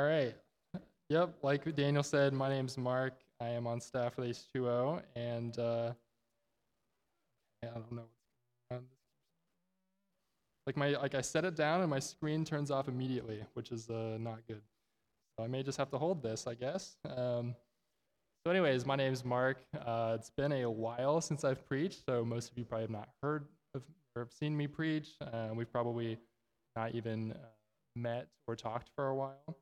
All right. Yep, like Daniel said, my name's Mark. I am on staff with H2O, and uh, I don't know what's going on. Like my like I set it down and my screen turns off immediately, which is uh, not good. So I may just have to hold this, I guess. Um, so, anyways, my name's Mark. Uh, it's been a while since I've preached, so most of you probably have not heard of or have seen me preach. Uh, we've probably not even uh, met or talked for a while,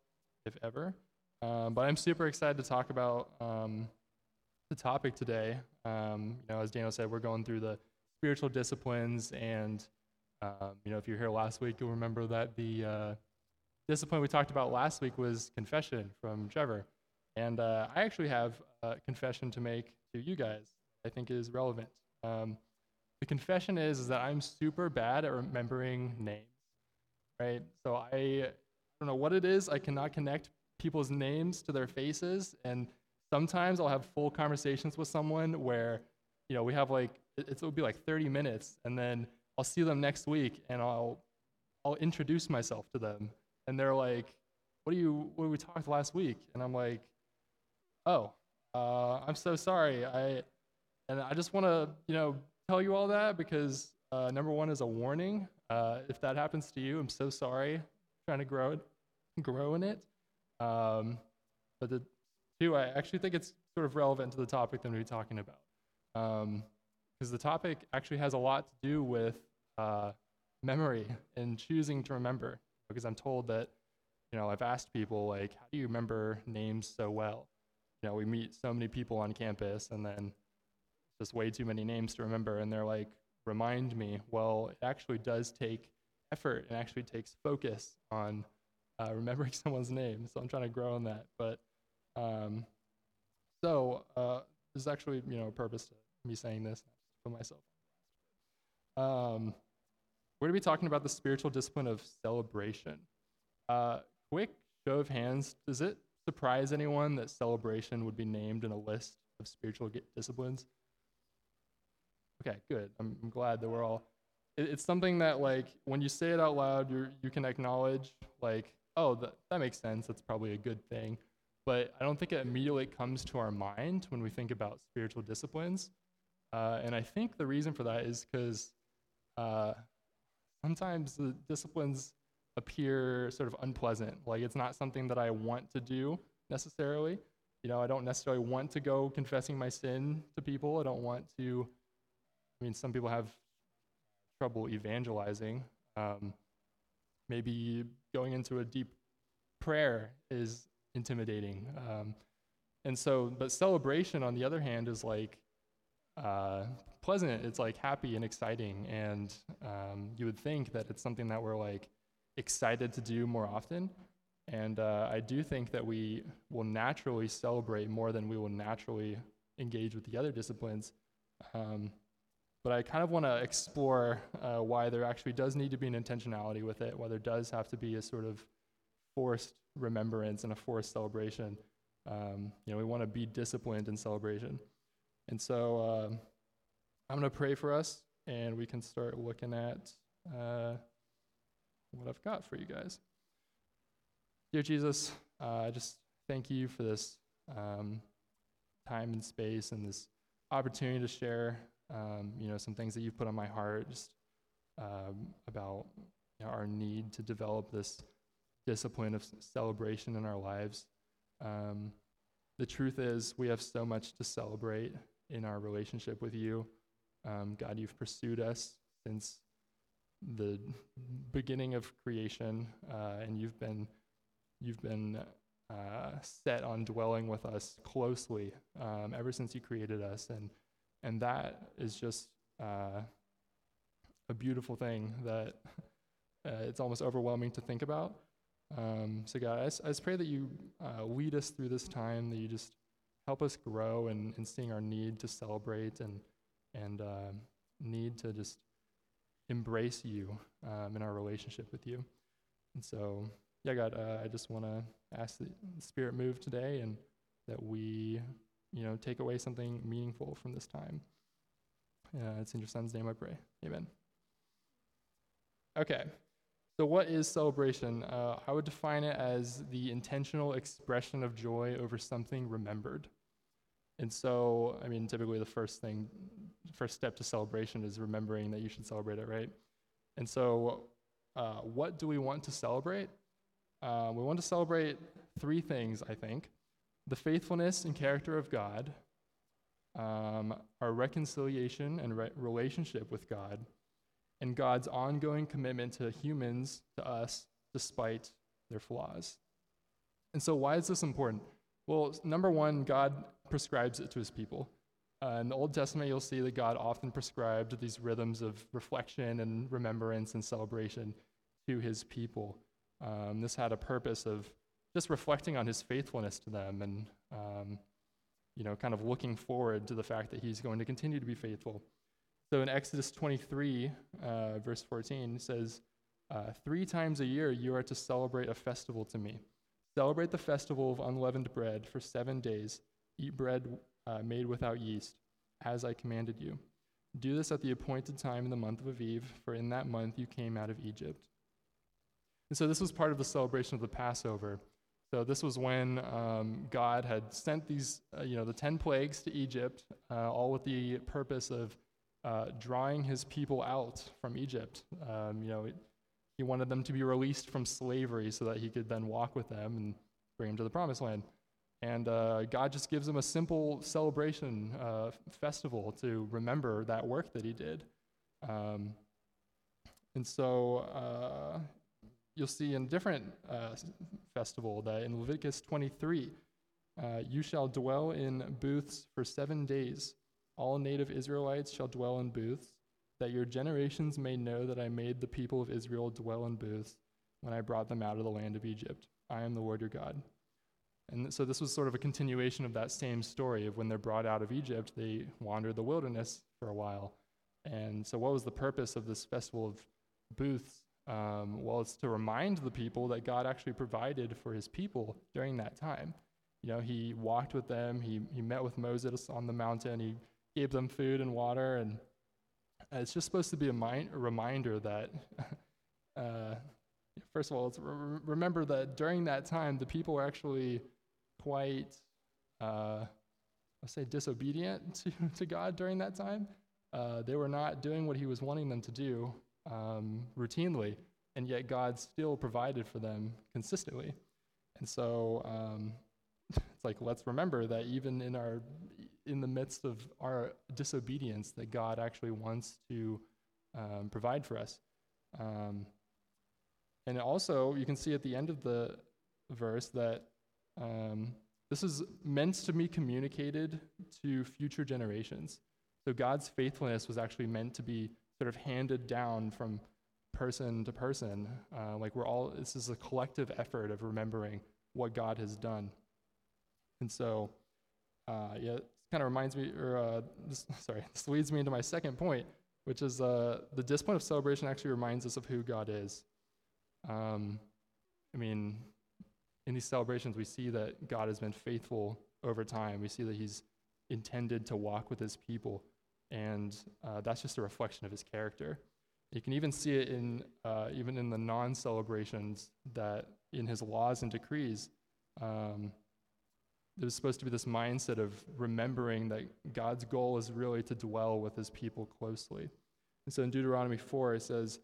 if ever. Um, but I'm super excited to talk about um, the topic today. Um, you know, as Daniel said, we're going through the spiritual disciplines, and um, you know, if you're here last week, you'll remember that the uh, discipline we talked about last week was confession from Trevor, and uh, I actually have a confession to make to you guys. I think is relevant. Um, the confession is, is that I'm super bad at remembering names, right? So I, I don't know what it is. I cannot connect people's names to their faces. And sometimes I'll have full conversations with someone where, you know, we have like, it, will be like 30 minutes and then I'll see them next week and I'll, I'll introduce myself to them. And they're like, what do you, what we talked last week? And I'm like, oh, uh, I'm so sorry. I, and I just want to, you know, tell you all that because uh, number one is a warning. Uh, if that happens to you, I'm so sorry. Trying to grow it, grow in it. Um, but the two, I actually think it's sort of relevant to the topic that we're talking about. Because um, the topic actually has a lot to do with uh, memory and choosing to remember. Because I'm told that, you know, I've asked people, like, how do you remember names so well? You know, we meet so many people on campus and then just way too many names to remember. And they're like, remind me. Well, it actually does take effort and actually takes focus on uh, remembering someone's name. So I'm trying to grow on that. But um, so uh, there's actually you know a purpose to me saying this for myself. Um, we're going to be talking about the spiritual discipline of celebration. Uh, quick show of hands: Does it surprise anyone that celebration would be named in a list of spiritual disciplines? Okay, good. I'm, I'm glad that we're all. It, it's something that like when you say it out loud, you you can acknowledge like oh, that, that makes sense. That's probably a good thing. But I don't think it immediately comes to our mind when we think about spiritual disciplines. Uh, and I think the reason for that is because uh, sometimes the disciplines appear sort of unpleasant. Like it's not something that I want to do necessarily. You know, I don't necessarily want to go confessing my sin to people. I don't want to. I mean, some people have trouble evangelizing. Um, Maybe going into a deep prayer is intimidating. Um, and so, but celebration, on the other hand, is like uh, pleasant. It's like happy and exciting. And um, you would think that it's something that we're like excited to do more often. And uh, I do think that we will naturally celebrate more than we will naturally engage with the other disciplines. Um, but I kind of want to explore uh, why there actually does need to be an intentionality with it, why there does have to be a sort of forced remembrance and a forced celebration. Um, you know, we want to be disciplined in celebration. And so uh, I'm going to pray for us, and we can start looking at uh, what I've got for you guys. Dear Jesus, uh, I just thank you for this um, time and space and this opportunity to share um, you know, some things that you've put on my heart just um, about you know, our need to develop this discipline of celebration in our lives. Um, the truth is, we have so much to celebrate in our relationship with you. Um, God, you've pursued us since the beginning of creation, uh, and you've been you've been uh, set on dwelling with us closely um, ever since you created us, and and that is just uh, a beautiful thing that uh, it's almost overwhelming to think about. Um, so, God, I, I, just pray that you uh, lead us through this time, that you just help us grow in, in seeing our need to celebrate and, and uh, need to just embrace you um, in our relationship with you. And so, yeah, God, uh, I just want to ask that the Spirit move today and that we you know, take away something meaningful from this time. Uh, it's in your son's name I pray. Amen. Okay. So, what is celebration? Uh, I would define it as the intentional expression of joy over something remembered. And so, I mean, typically the first thing, first step to celebration is remembering that you should celebrate it, right? And so, uh, what do we want to celebrate? Uh, we want to celebrate three things, I think the faithfulness and character of God, um, our reconciliation and re- relationship with God, and God's ongoing commitment to humans, to us, despite their flaws. And so, why is this important? Well, number one, God prescribes it to his people. Uh, in the Old Testament, you'll see that God often prescribed these rhythms of reflection and remembrance and celebration to his people. Um, this had a purpose of just reflecting on his faithfulness to them and, um, you know, kind of looking forward to the fact that he's going to continue to be faithful. So in Exodus 23, uh, verse 14, it says, uh, Three times a year you are to celebrate a festival to me. Celebrate the festival of unleavened bread for seven days. Eat bread uh, made without yeast, as I commanded you. Do this at the appointed time in the month of Aviv, for in that month you came out of Egypt. And so this was part of the celebration of the Passover. So this was when um, God had sent these, uh, you know, the ten plagues to Egypt, uh, all with the purpose of uh, drawing his people out from Egypt. Um, you know, he wanted them to be released from slavery so that he could then walk with them and bring them to the promised land. And uh, God just gives them a simple celebration uh, festival to remember that work that he did. Um, and so uh, you'll see in different uh, festival that in Leviticus 23, uh, you shall dwell in booths for seven days. All native Israelites shall dwell in booths, that your generations may know that I made the people of Israel dwell in booths when I brought them out of the land of Egypt. I am the Lord your God. And so this was sort of a continuation of that same story of when they're brought out of Egypt, they wandered the wilderness for a while. And so, what was the purpose of this festival of booths? Um, well, it's to remind the people that God actually provided for his people during that time. You know, he walked with them, he, he met with Moses on the mountain, he gave them food and water, and it's just supposed to be a, mind, a reminder that, uh, first of all, re- remember that during that time, the people were actually quite, uh, let's say, disobedient to, to God during that time. Uh, they were not doing what he was wanting them to do um, routinely, and yet God still provided for them consistently. And so um, it's like let's remember that even in our in the midst of our disobedience, that God actually wants to um, provide for us. Um, and also, you can see at the end of the verse that um, this is meant to be communicated to future generations. So God's faithfulness was actually meant to be sort of handed down from person to person. Uh, like we're all, this is a collective effort of remembering what God has done. And so, uh, yeah, it kind of reminds me, or uh, this, sorry, this leads me into my second point, which is uh, the discipline of celebration actually reminds us of who God is. Um, I mean, in these celebrations, we see that God has been faithful over time. We see that He's intended to walk with His people and uh, that's just a reflection of his character. You can even see it in uh, even in the non-celebrations that in his laws and decrees, um, there's supposed to be this mindset of remembering that God's goal is really to dwell with his people closely. And so in Deuteronomy 4, it says,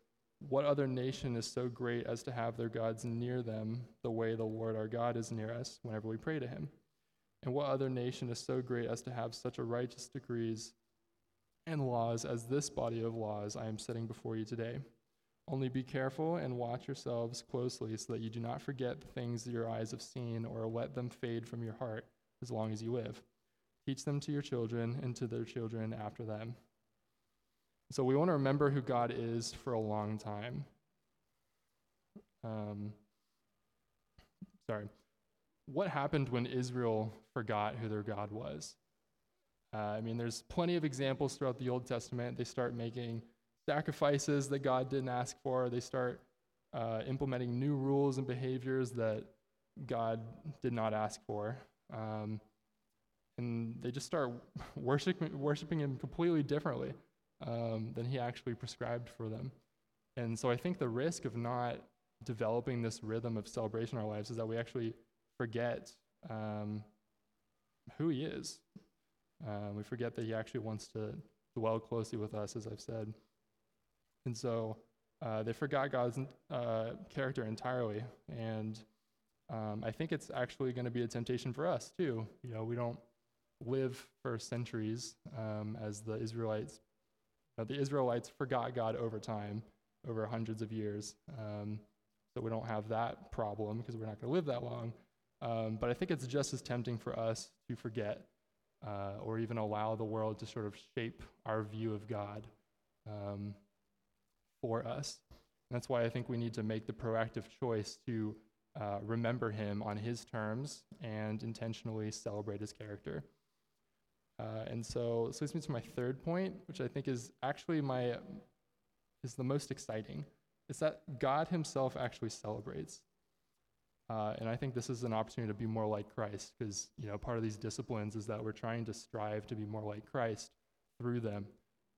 What other nation is so great as to have their gods near them the way the Lord our God is near us whenever we pray to him? And what other nation is so great as to have such a righteous decrees and laws as this body of laws I am setting before you today. Only be careful and watch yourselves closely so that you do not forget the things your eyes have seen or let them fade from your heart as long as you live. Teach them to your children and to their children after them. So we want to remember who God is for a long time. Um, sorry. What happened when Israel forgot who their God was? Uh, I mean, there's plenty of examples throughout the Old Testament. They start making sacrifices that God didn't ask for. They start uh, implementing new rules and behaviors that God did not ask for. Um, and they just start worshiping, worshiping Him completely differently um, than He actually prescribed for them. And so I think the risk of not developing this rhythm of celebration in our lives is that we actually forget um, who He is. Uh, we forget that He actually wants to dwell closely with us, as I've said. And so uh, they forgot God's uh, character entirely. And um, I think it's actually going to be a temptation for us, too. You know, we don't live for centuries um, as the Israelites. The Israelites forgot God over time, over hundreds of years. Um, so we don't have that problem because we're not going to live that long. Um, but I think it's just as tempting for us to forget uh, or even allow the world to sort of shape our view of God um, for us. And that's why I think we need to make the proactive choice to uh, remember Him on His terms and intentionally celebrate His character. Uh, and so this leads me to my third point, which I think is actually my is the most exciting. It's that God Himself actually celebrates. Uh, and I think this is an opportunity to be more like Christ, because you know part of these disciplines is that we're trying to strive to be more like Christ through them.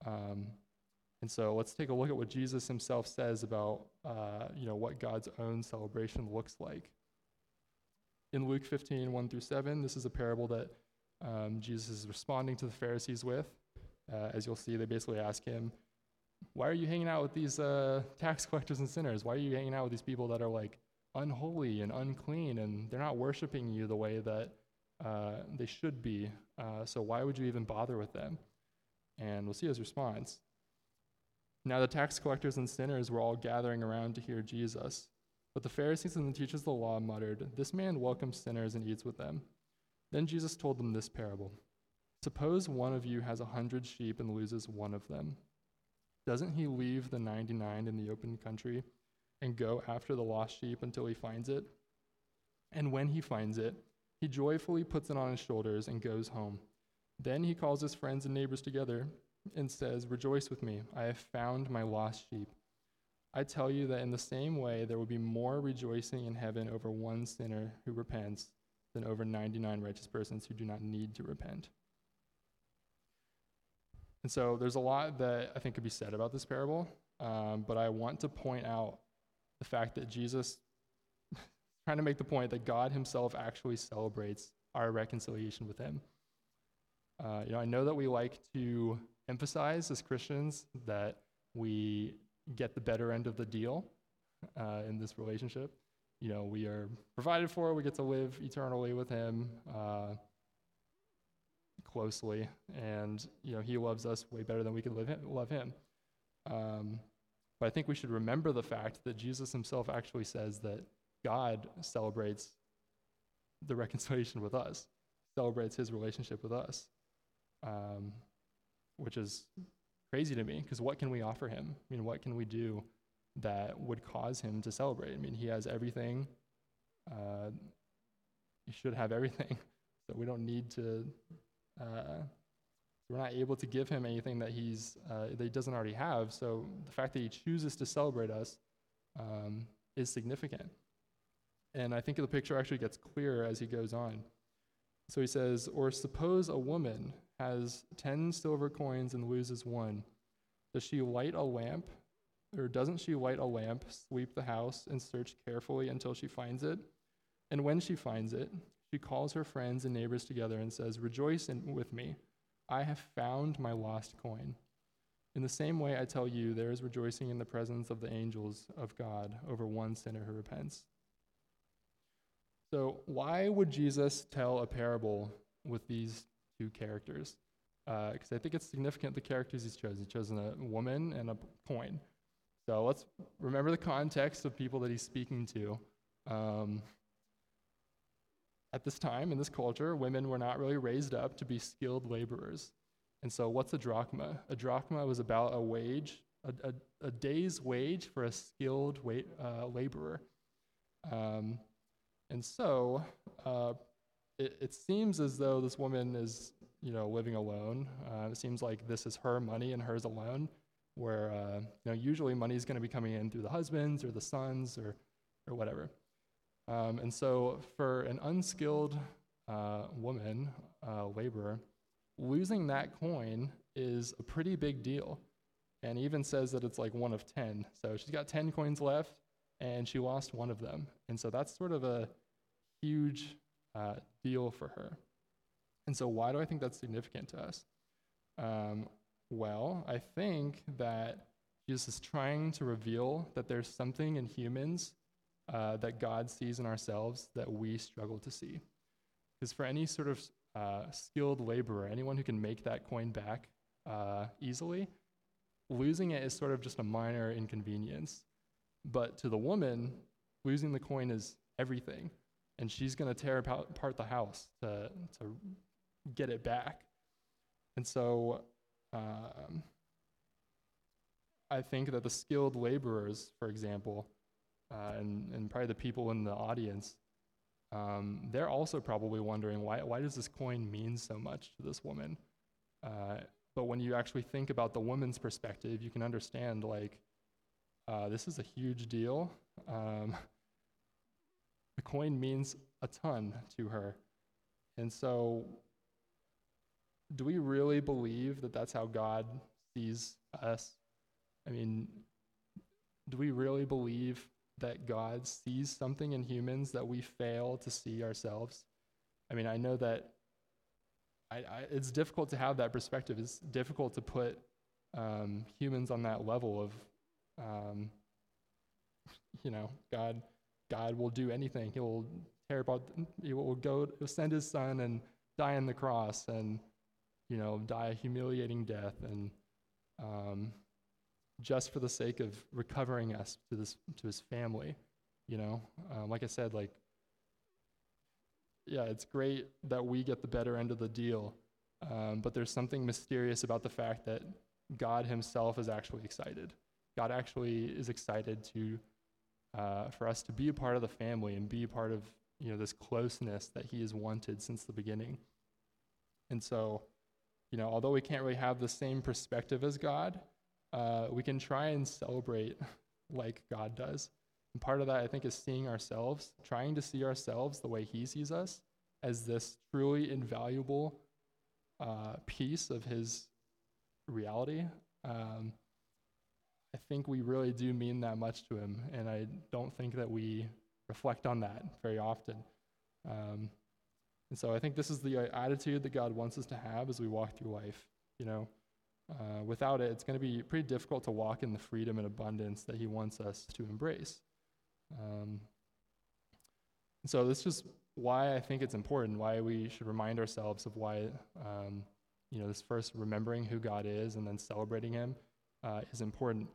Um, and so let's take a look at what Jesus Himself says about uh, you know what God's own celebration looks like. In Luke 15, 1 through 7, this is a parable that um, Jesus is responding to the Pharisees with. Uh, as you'll see, they basically ask him, Why are you hanging out with these uh, tax collectors and sinners? Why are you hanging out with these people that are like unholy and unclean and they're not worshiping you the way that uh, they should be? Uh, so why would you even bother with them? And we'll see his response. Now the tax collectors and sinners were all gathering around to hear Jesus. But the Pharisees and the teachers of the law muttered, This man welcomes sinners and eats with them. Then Jesus told them this parable Suppose one of you has a hundred sheep and loses one of them. Doesn't he leave the 99 in the open country and go after the lost sheep until he finds it? And when he finds it, he joyfully puts it on his shoulders and goes home. Then he calls his friends and neighbors together and says, Rejoice with me, I have found my lost sheep. I tell you that in the same way, there will be more rejoicing in heaven over one sinner who repents than over 99 righteous persons who do not need to repent. And so there's a lot that I think could be said about this parable, um, but I want to point out the fact that Jesus, trying to make the point that God himself actually celebrates our reconciliation with him. Uh, you know, I know that we like to emphasize as Christians that we get the better end of the deal uh, in this relationship you know, we are provided for, we get to live eternally with Him uh, closely, and, you know, He loves us way better than we could live him, love Him. Um, but I think we should remember the fact that Jesus Himself actually says that God celebrates the reconciliation with us, celebrates His relationship with us, um, which is crazy to me, because what can we offer Him? I mean, what can we do? that would cause him to celebrate. I mean, he has everything. Uh, he should have everything. So we don't need to. Uh, we're not able to give him anything that he's uh, that he doesn't already have. So the fact that he chooses to celebrate us um, is significant. And I think the picture actually gets clearer as he goes on. So he says, Or suppose a woman has 10 silver coins and loses one. Does she light a lamp or doesn't she light a lamp, sweep the house, and search carefully until she finds it? And when she finds it, she calls her friends and neighbors together and says, Rejoice in, with me. I have found my lost coin. In the same way, I tell you, there is rejoicing in the presence of the angels of God over one sinner who repents. So, why would Jesus tell a parable with these two characters? Because uh, I think it's significant the characters he's chosen. He's chosen a woman and a coin. So let's remember the context of people that he's speaking to. Um, at this time, in this culture, women were not really raised up to be skilled laborers. And so, what's a drachma? A drachma was about a wage, a, a, a day's wage for a skilled wait, uh, laborer. Um, and so, uh, it, it, seems as though this woman is, you know, living alone. Uh, it seems like this is her money and hers alone where uh, you know usually money is going to be coming in through the husbands or the sons or or whatever. Um, and so for an unskilled uh, woman, uh, laborer, losing that coin is a pretty big deal. and even says that it's like one of 10. So she's got 10 coins left, and she lost one of them. And so that's sort of a huge uh, deal for her. And so, why do I think that's significant to us? Um, well, I think that Jesus is trying to reveal that there's something in humans uh, that God sees in ourselves that we struggle to see. Because for any sort of uh, skilled laborer, anyone who can make that coin back uh, easily, losing it is sort of just a minor inconvenience. But to the woman, losing the coin is everything. And she's going to tear apart the house to, to get it back. And so um, I think that the skilled laborers, for example, uh, and, and probably the people in the audience, um, they're also probably wondering why, why does this coin mean so much to this woman? Uh, but when you actually think about the woman's perspective, you can understand like, uh, this is a huge deal. Um, the coin means a ton to her. And so, do we really believe that that's how God sees us? I mean, do we really believe that God sees something in humans that we fail to see ourselves? I mean, I know that I, I, it's difficult to have that perspective. It's difficult to put um, humans on that level of, um, you know, God. God will do anything. He will tear about. He will go he'll send His Son and die on the cross, and you know, die a humiliating death, and um, just for the sake of recovering us to this to his family. You know, um, like I said, like yeah, it's great that we get the better end of the deal, um, but there's something mysterious about the fact that God Himself is actually excited. God actually is excited to uh, for us to be a part of the family and be a part of you know this closeness that He has wanted since the beginning. And so, you know, although we can't really have the same perspective as God, uh, we can try and celebrate like God does. And part of that, I think, is seeing ourselves, trying to see ourselves the way He sees us as this truly invaluable uh, piece of His reality. Um, I think we really do mean that much to Him, and I don't think that we reflect on that very often. Um, and so I think this is the uh, attitude that God wants us to have as we walk through life. You know, uh, without it, it's going to be pretty difficult to walk in the freedom and abundance that He wants us to embrace. Um, so this is why I think it's important, why we should remind ourselves of why, um, you know, this first remembering who God is and then celebrating Him uh, is important.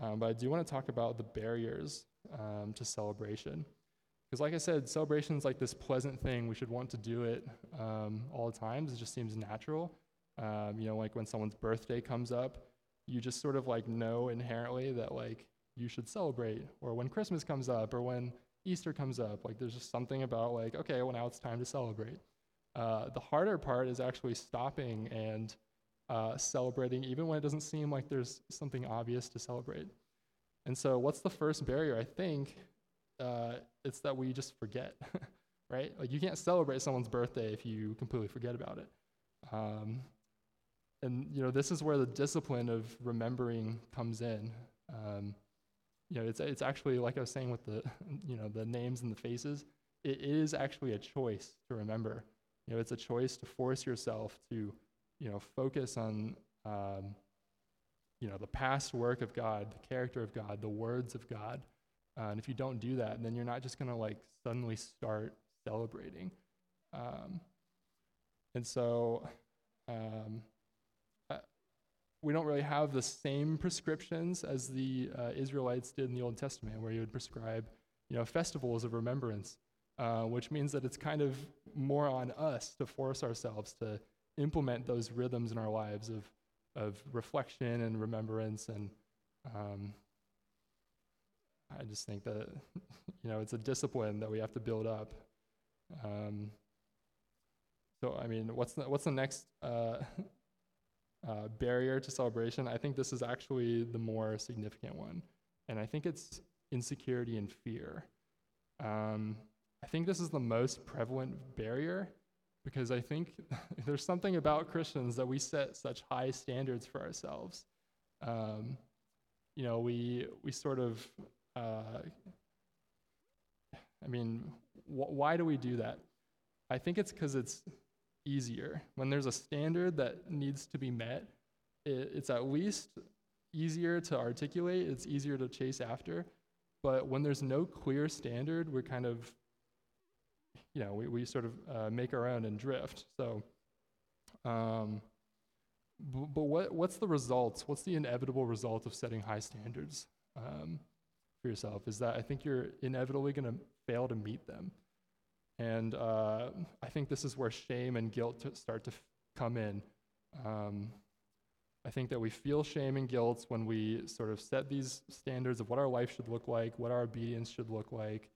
Um, but I do want to talk about the barriers um, to celebration. Because, like I said, celebration is like this pleasant thing. We should want to do it um, all the time. It just seems natural. Um, you know, like when someone's birthday comes up, you just sort of like know inherently that like you should celebrate, or when Christmas comes up, or when Easter comes up. Like there's just something about like, okay, well now it's time to celebrate. Uh, the harder part is actually stopping and uh, celebrating, even when it doesn't seem like there's something obvious to celebrate. And so, what's the first barrier? I think uh, it's that we just forget, right? Like you can't celebrate someone's birthday if you completely forget about it. Um, and you know this is where the discipline of remembering comes in. Um, you know it's, it's actually like i was saying with the you know the names and the faces it is actually a choice to remember. You know it's a choice to force yourself to you know focus on um, you know the past work of god the character of god the words of god. Uh, and if you don't do that then you're not just going to like suddenly start celebrating. Um, and so um, we don't really have the same prescriptions as the uh, Israelites did in the Old Testament, where you would prescribe, you know, festivals of remembrance, uh, which means that it's kind of more on us to force ourselves to implement those rhythms in our lives of of reflection and remembrance, and um, I just think that you know it's a discipline that we have to build up. Um, so I mean, what's the, what's the next? Uh, uh, barrier to celebration, I think this is actually the more significant one. And I think it's insecurity and fear. Um, I think this is the most prevalent barrier because I think there's something about Christians that we set such high standards for ourselves. Um, you know, we we sort of, uh, I mean, wh- why do we do that? I think it's because it's easier. When there's a standard that needs to be met, it, it's at least easier to articulate. It's easier to chase after. But when there's no clear standard, we're kind of, you know, we, we sort of uh, make our own and drift. So, um, b- but what, what's the results? What's the inevitable result of setting high standards um, for yourself? Is that I think you're inevitably going to fail to meet them. And uh, I think this is where shame and guilt start to come in. Um, I think that we feel shame and guilt when we sort of set these standards of what our life should look like, what our obedience should look like,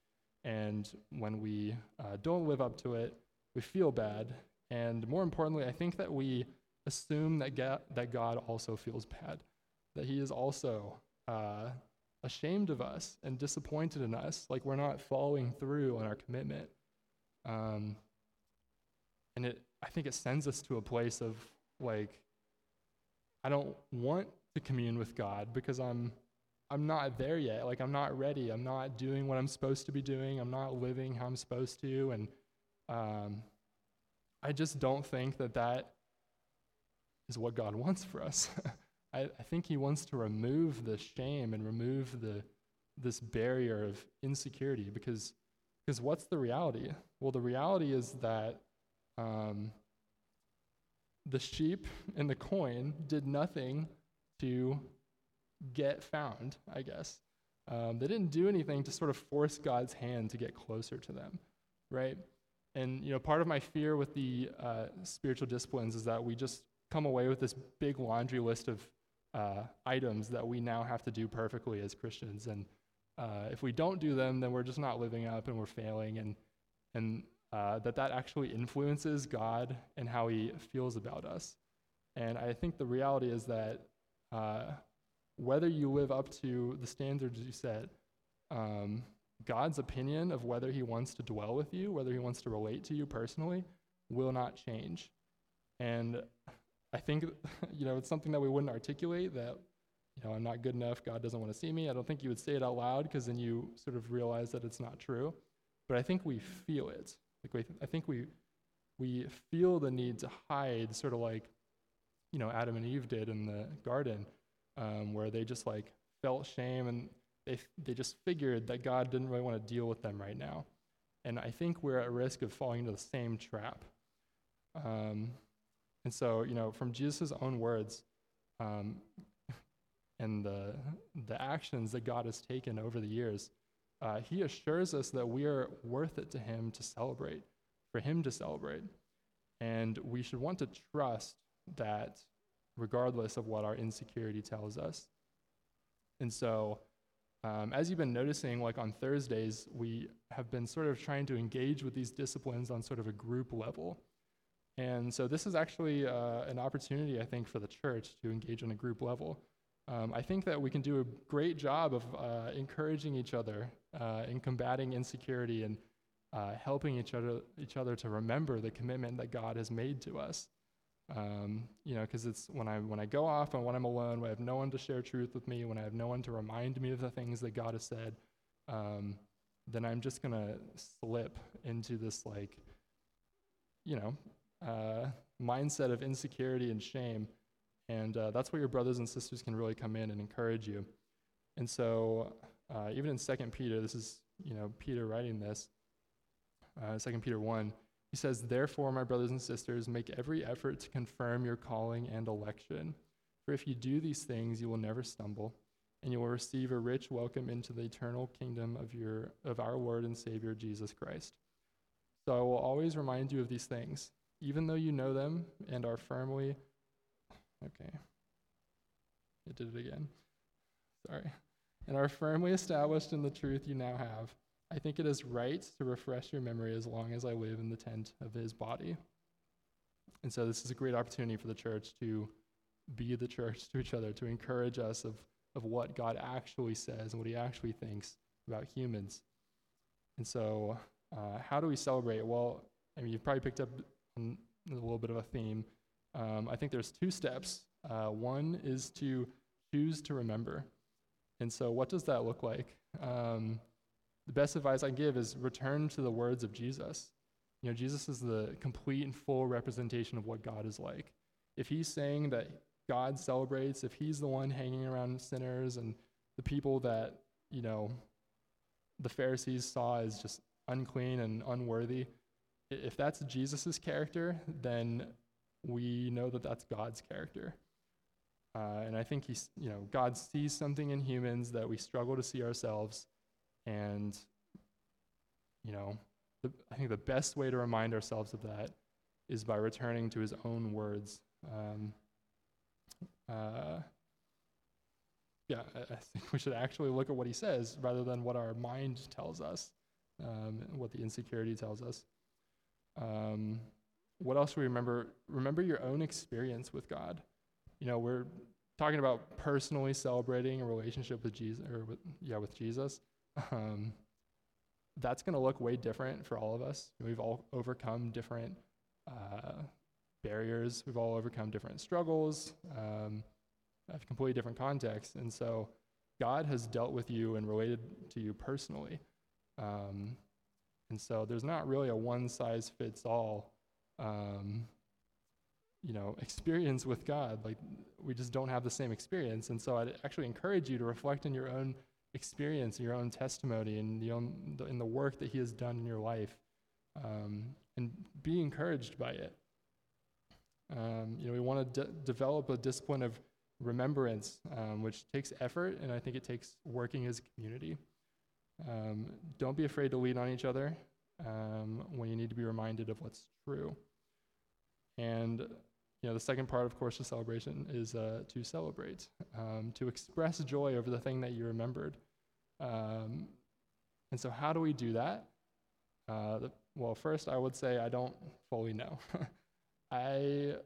and when we uh, don't live up to it, we feel bad. And more importantly, I think that we assume that, ga- that God also feels bad, that He is also uh, ashamed of us and disappointed in us, like we're not following through on our commitment. Um, and it, I think it sends us to a place of like, I don't want to commune with God because I'm I'm not there yet. Like I'm not ready. I'm not doing what I'm supposed to be doing. I'm not living how I'm supposed to, and um, I just don't think that that is what God wants for us. I, I think He wants to remove the shame and remove the this barrier of insecurity because because what's the reality? Well, the reality is that um, the sheep and the coin did nothing to get found, I guess. Um, they didn't do anything to sort of force God's hand to get closer to them, right? And you know, part of my fear with the uh, spiritual disciplines is that we just come away with this big laundry list of uh, items that we now have to do perfectly as Christians. And uh, if we don't do them, then we're just not living up and we're failing. And and uh, that that actually influences God and how He feels about us. And I think the reality is that uh, whether you live up to the standards you set, um, God's opinion of whether He wants to dwell with you, whether He wants to relate to you personally, will not change. And I think you know it's something that we wouldn't articulate that you know I'm not good enough. God doesn't want to see me. I don't think you would say it out loud because then you sort of realize that it's not true. But I think we feel it. Like we, I think we we feel the need to hide, sort of like you know Adam and Eve did in the garden, um, where they just like felt shame and they they just figured that God didn't really want to deal with them right now. And I think we're at risk of falling into the same trap. Um, and so, you know, from Jesus' own words, um, and the the actions that God has taken over the years, uh, he assures us that we are worth it to him to celebrate, for him to celebrate. And we should want to trust that regardless of what our insecurity tells us. And so, um, as you've been noticing, like on Thursdays, we have been sort of trying to engage with these disciplines on sort of a group level. And so, this is actually uh, an opportunity, I think, for the church to engage on a group level. Um, I think that we can do a great job of uh, encouraging each other uh, in combating insecurity and uh, helping each other, each other to remember the commitment that God has made to us. Um, you know, because it's when I when I go off and when I'm alone, when I have no one to share truth with me, when I have no one to remind me of the things that God has said, um, then I'm just gonna slip into this like, you know, uh, mindset of insecurity and shame and uh, that's where your brothers and sisters can really come in and encourage you. And so, uh, even in Second Peter, this is you know Peter writing this. Uh, Second Peter one, he says, "Therefore, my brothers and sisters, make every effort to confirm your calling and election. For if you do these things, you will never stumble, and you will receive a rich welcome into the eternal kingdom of your of our Lord and Savior Jesus Christ." So I will always remind you of these things, even though you know them and are firmly Okay. It did it again. Sorry. And are firmly established in the truth you now have. I think it is right to refresh your memory as long as I live in the tent of his body. And so this is a great opportunity for the church to be the church to each other, to encourage us of, of what God actually says and what he actually thinks about humans. And so, uh, how do we celebrate? Well, I mean, you've probably picked up a little bit of a theme um, I think there's two steps. Uh, one is to choose to remember. And so, what does that look like? Um, the best advice I give is return to the words of Jesus. You know, Jesus is the complete and full representation of what God is like. If he's saying that God celebrates, if he's the one hanging around sinners and the people that, you know, the Pharisees saw as just unclean and unworthy, if that's Jesus' character, then we know that that's God's character. Uh, and I think he's, you know, God sees something in humans that we struggle to see ourselves. And, you know, the, I think the best way to remind ourselves of that is by returning to his own words. Um, uh, yeah, I, think we should actually look at what he says rather than what our mind tells us, um, what the insecurity tells us. Um, what else we remember? Remember your own experience with God. You know, we're talking about personally celebrating a relationship with Jesus, or with, yeah, with Jesus. Um, that's going to look way different for all of us. We've all overcome different uh, barriers. We've all overcome different struggles, um, have completely different contexts, and so God has dealt with you and related to you personally. Um, and so there's not really a one size fits all, um, you know, experience with God. Like we just don't have the same experience. And so I'd actually encourage you to reflect on your own experience, your own testimony, and the own, the, in the work that He has done in your life, um, and be encouraged by it. Um, you know, we want to de- develop a discipline of remembrance, um, which takes effort, and I think it takes working as a community. Um, don't be afraid to lean on each other um, when you need to be reminded of what's true. And you know, the second part, of course, of celebration is uh, to celebrate, um, to express joy over the thing that you remembered. Um, and so, how do we do that? Uh, the, well, first, I would say I don't fully know. I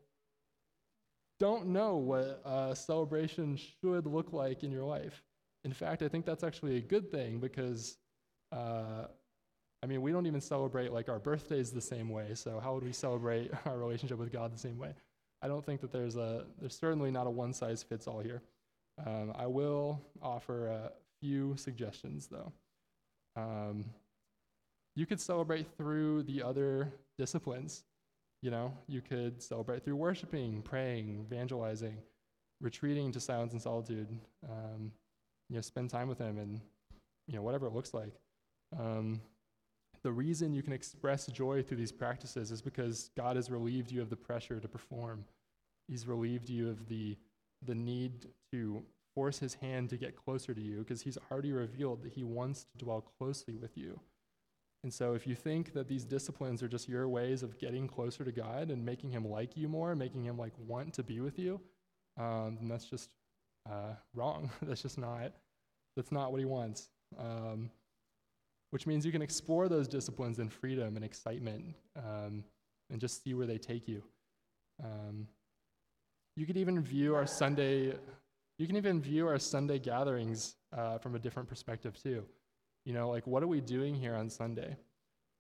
don't know what a celebration should look like in your life. In fact, I think that's actually a good thing because, uh, I mean, we don't even celebrate like our birthdays the same way. So how would we celebrate our relationship with God the same way? I don't think that there's a there's certainly not a one size fits all here. Um, I will offer a few suggestions though. Um, you could celebrate through the other disciplines. You know, you could celebrate through worshiping, praying, evangelizing, retreating to silence and solitude. Um, you know, spend time with him and, you know, whatever it looks like. Um, the reason you can express joy through these practices is because God has relieved you of the pressure to perform. He's relieved you of the, the need to force his hand to get closer to you because he's already revealed that he wants to dwell closely with you. And so, if you think that these disciplines are just your ways of getting closer to God and making him like you more, making him like want to be with you, um, then that's just uh, wrong. that's just not, that's not what he wants. Um, which means you can explore those disciplines in freedom and excitement um, and just see where they take you. Um, you could even view our Sunday, you can even view our Sunday gatherings uh, from a different perspective too. You know, like what are we doing here on Sunday?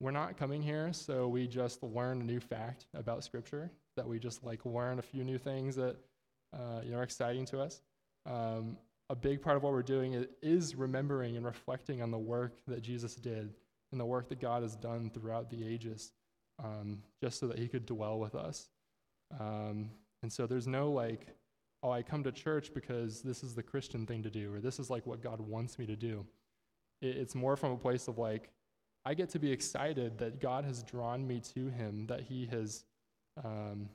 We're not coming here so we just learn a new fact about Scripture, that we just like learn a few new things that uh, you know are exciting to us um, a big part of what we're doing is remembering and reflecting on the work that Jesus did and the work that God has done throughout the ages, um, just so that He could dwell with us. Um, and so there's no like, oh, I come to church because this is the Christian thing to do, or this is like what God wants me to do. It, it's more from a place of like, I get to be excited that God has drawn me to Him, that He has, um,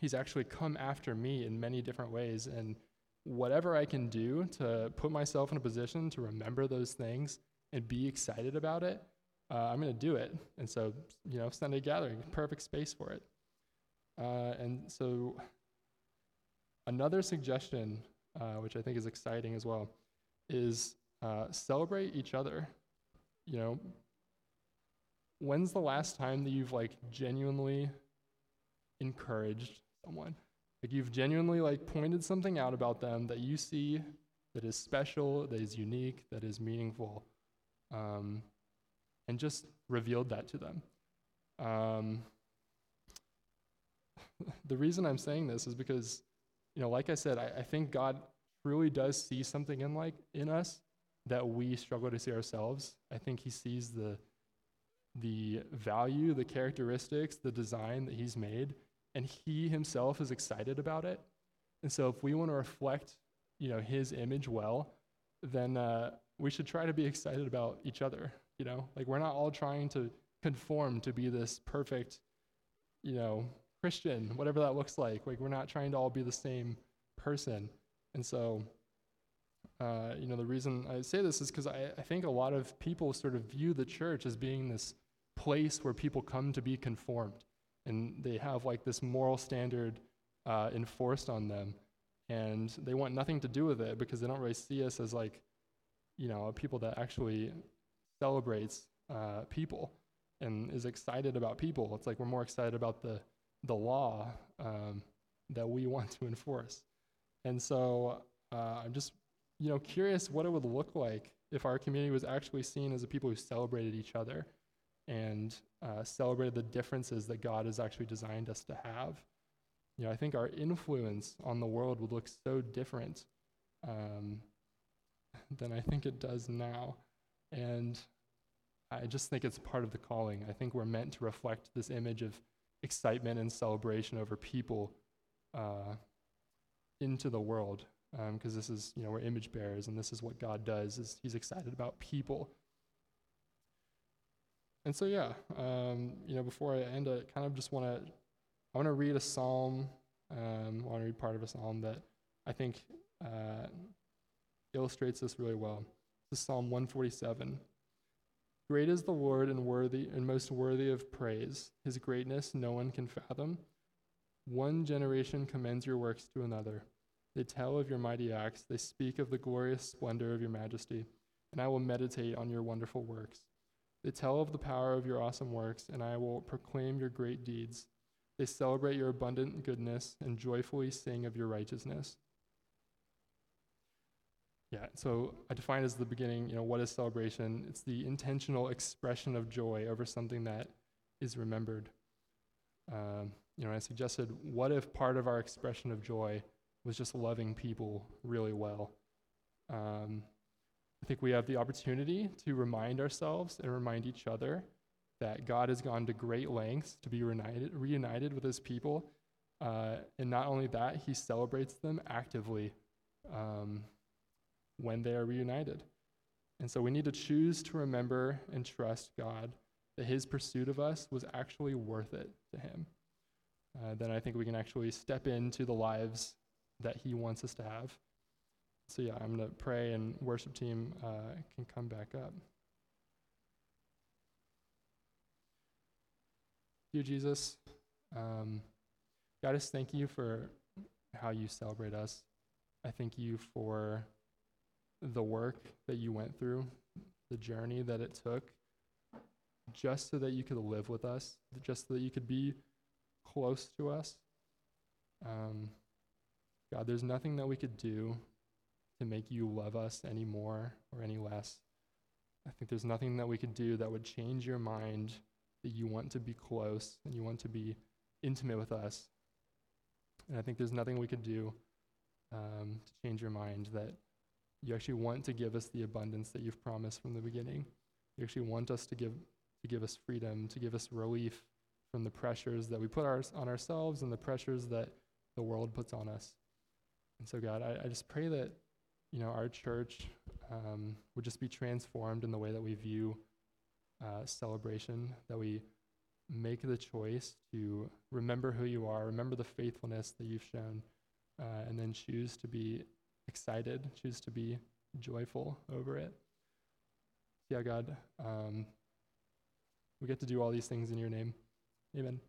He's actually come after me in many different ways, and whatever I can do to put myself in a position to remember those things and be excited about it, uh, I'm going to do it. And so, you know, Sunday gathering, perfect space for it. Uh, and so, another suggestion, uh, which I think is exciting as well, is uh, celebrate each other. You know, when's the last time that you've like genuinely encouraged someone? Like you've genuinely like pointed something out about them that you see that is special, that is unique, that is meaningful, um, and just revealed that to them. Um, the reason I'm saying this is because, you know, like I said, I, I think God truly does see something in like in us that we struggle to see ourselves. I think he sees the the value, the characteristics, the design that he's made, and he himself is excited about it. And so if we want to reflect, you know, his image well, then uh, we should try to be excited about each other. You know, like we're not all trying to conform to be this perfect, you know, Christian, whatever that looks like. Like we're not trying to all be the same person. And so, uh, you know, the reason I say this is because I, I think a lot of people sort of view the church as being this place where people come to be conformed. And they have like this moral standard uh, enforced on them. And they want nothing to do with it because they don't really see us as like, you know, people that actually celebrates uh, people and is excited about people. It's like we're more excited about the the law um, that we want to enforce. And so uh, I'm just, you know, curious what it would look like if our community was actually seen as a people who celebrated each other and uh, celebrated the differences that God has actually designed us to have. You know, I think our influence on the world would look so different um, than I think it does now. And I just think it's part of the calling. I think we're meant to reflect this image of excitement and celebration over people uh, into the world because um, this is you know we're image bearers and this is what god does is he's excited about people and so yeah um, you know before i end i kind of just want to i want to read a psalm um, i want to read part of a psalm that i think uh, illustrates this really well this is psalm 147 Great is the Lord and worthy and most worthy of praise. His greatness no one can fathom. One generation commends your works to another. They tell of your mighty acts, they speak of the glorious splendor of your majesty, and I will meditate on your wonderful works. They tell of the power of your awesome works, and I will proclaim your great deeds. They celebrate your abundant goodness and joyfully sing of your righteousness. Yeah, so I define as the beginning, you know, what is celebration? It's the intentional expression of joy over something that is remembered. Um, you know, I suggested, what if part of our expression of joy was just loving people really well? Um, I think we have the opportunity to remind ourselves and remind each other that God has gone to great lengths to be reunited, reunited with his people. Uh, and not only that, he celebrates them actively. Um, when they are reunited. And so we need to choose to remember and trust God that his pursuit of us was actually worth it to him. Uh, then I think we can actually step into the lives that he wants us to have. So, yeah, I'm going to pray, and worship team uh, can come back up. Dear Jesus, um, God, I just thank you for how you celebrate us. I thank you for the work that you went through, the journey that it took, just so that you could live with us, just so that you could be close to us. Um, God, there's nothing that we could do to make you love us any more or any less. I think there's nothing that we could do that would change your mind that you want to be close and you want to be intimate with us. And I think there's nothing we could do um, to change your mind that you actually want to give us the abundance that you've promised from the beginning. You actually want us to give to give us freedom, to give us relief from the pressures that we put our, on ourselves and the pressures that the world puts on us. And so, God, I, I just pray that you know our church um, would just be transformed in the way that we view uh, celebration, that we make the choice to remember who you are, remember the faithfulness that you've shown, uh, and then choose to be excited, choose to be joyful over it. Yeah, God, um, we get to do all these things in your name. Amen.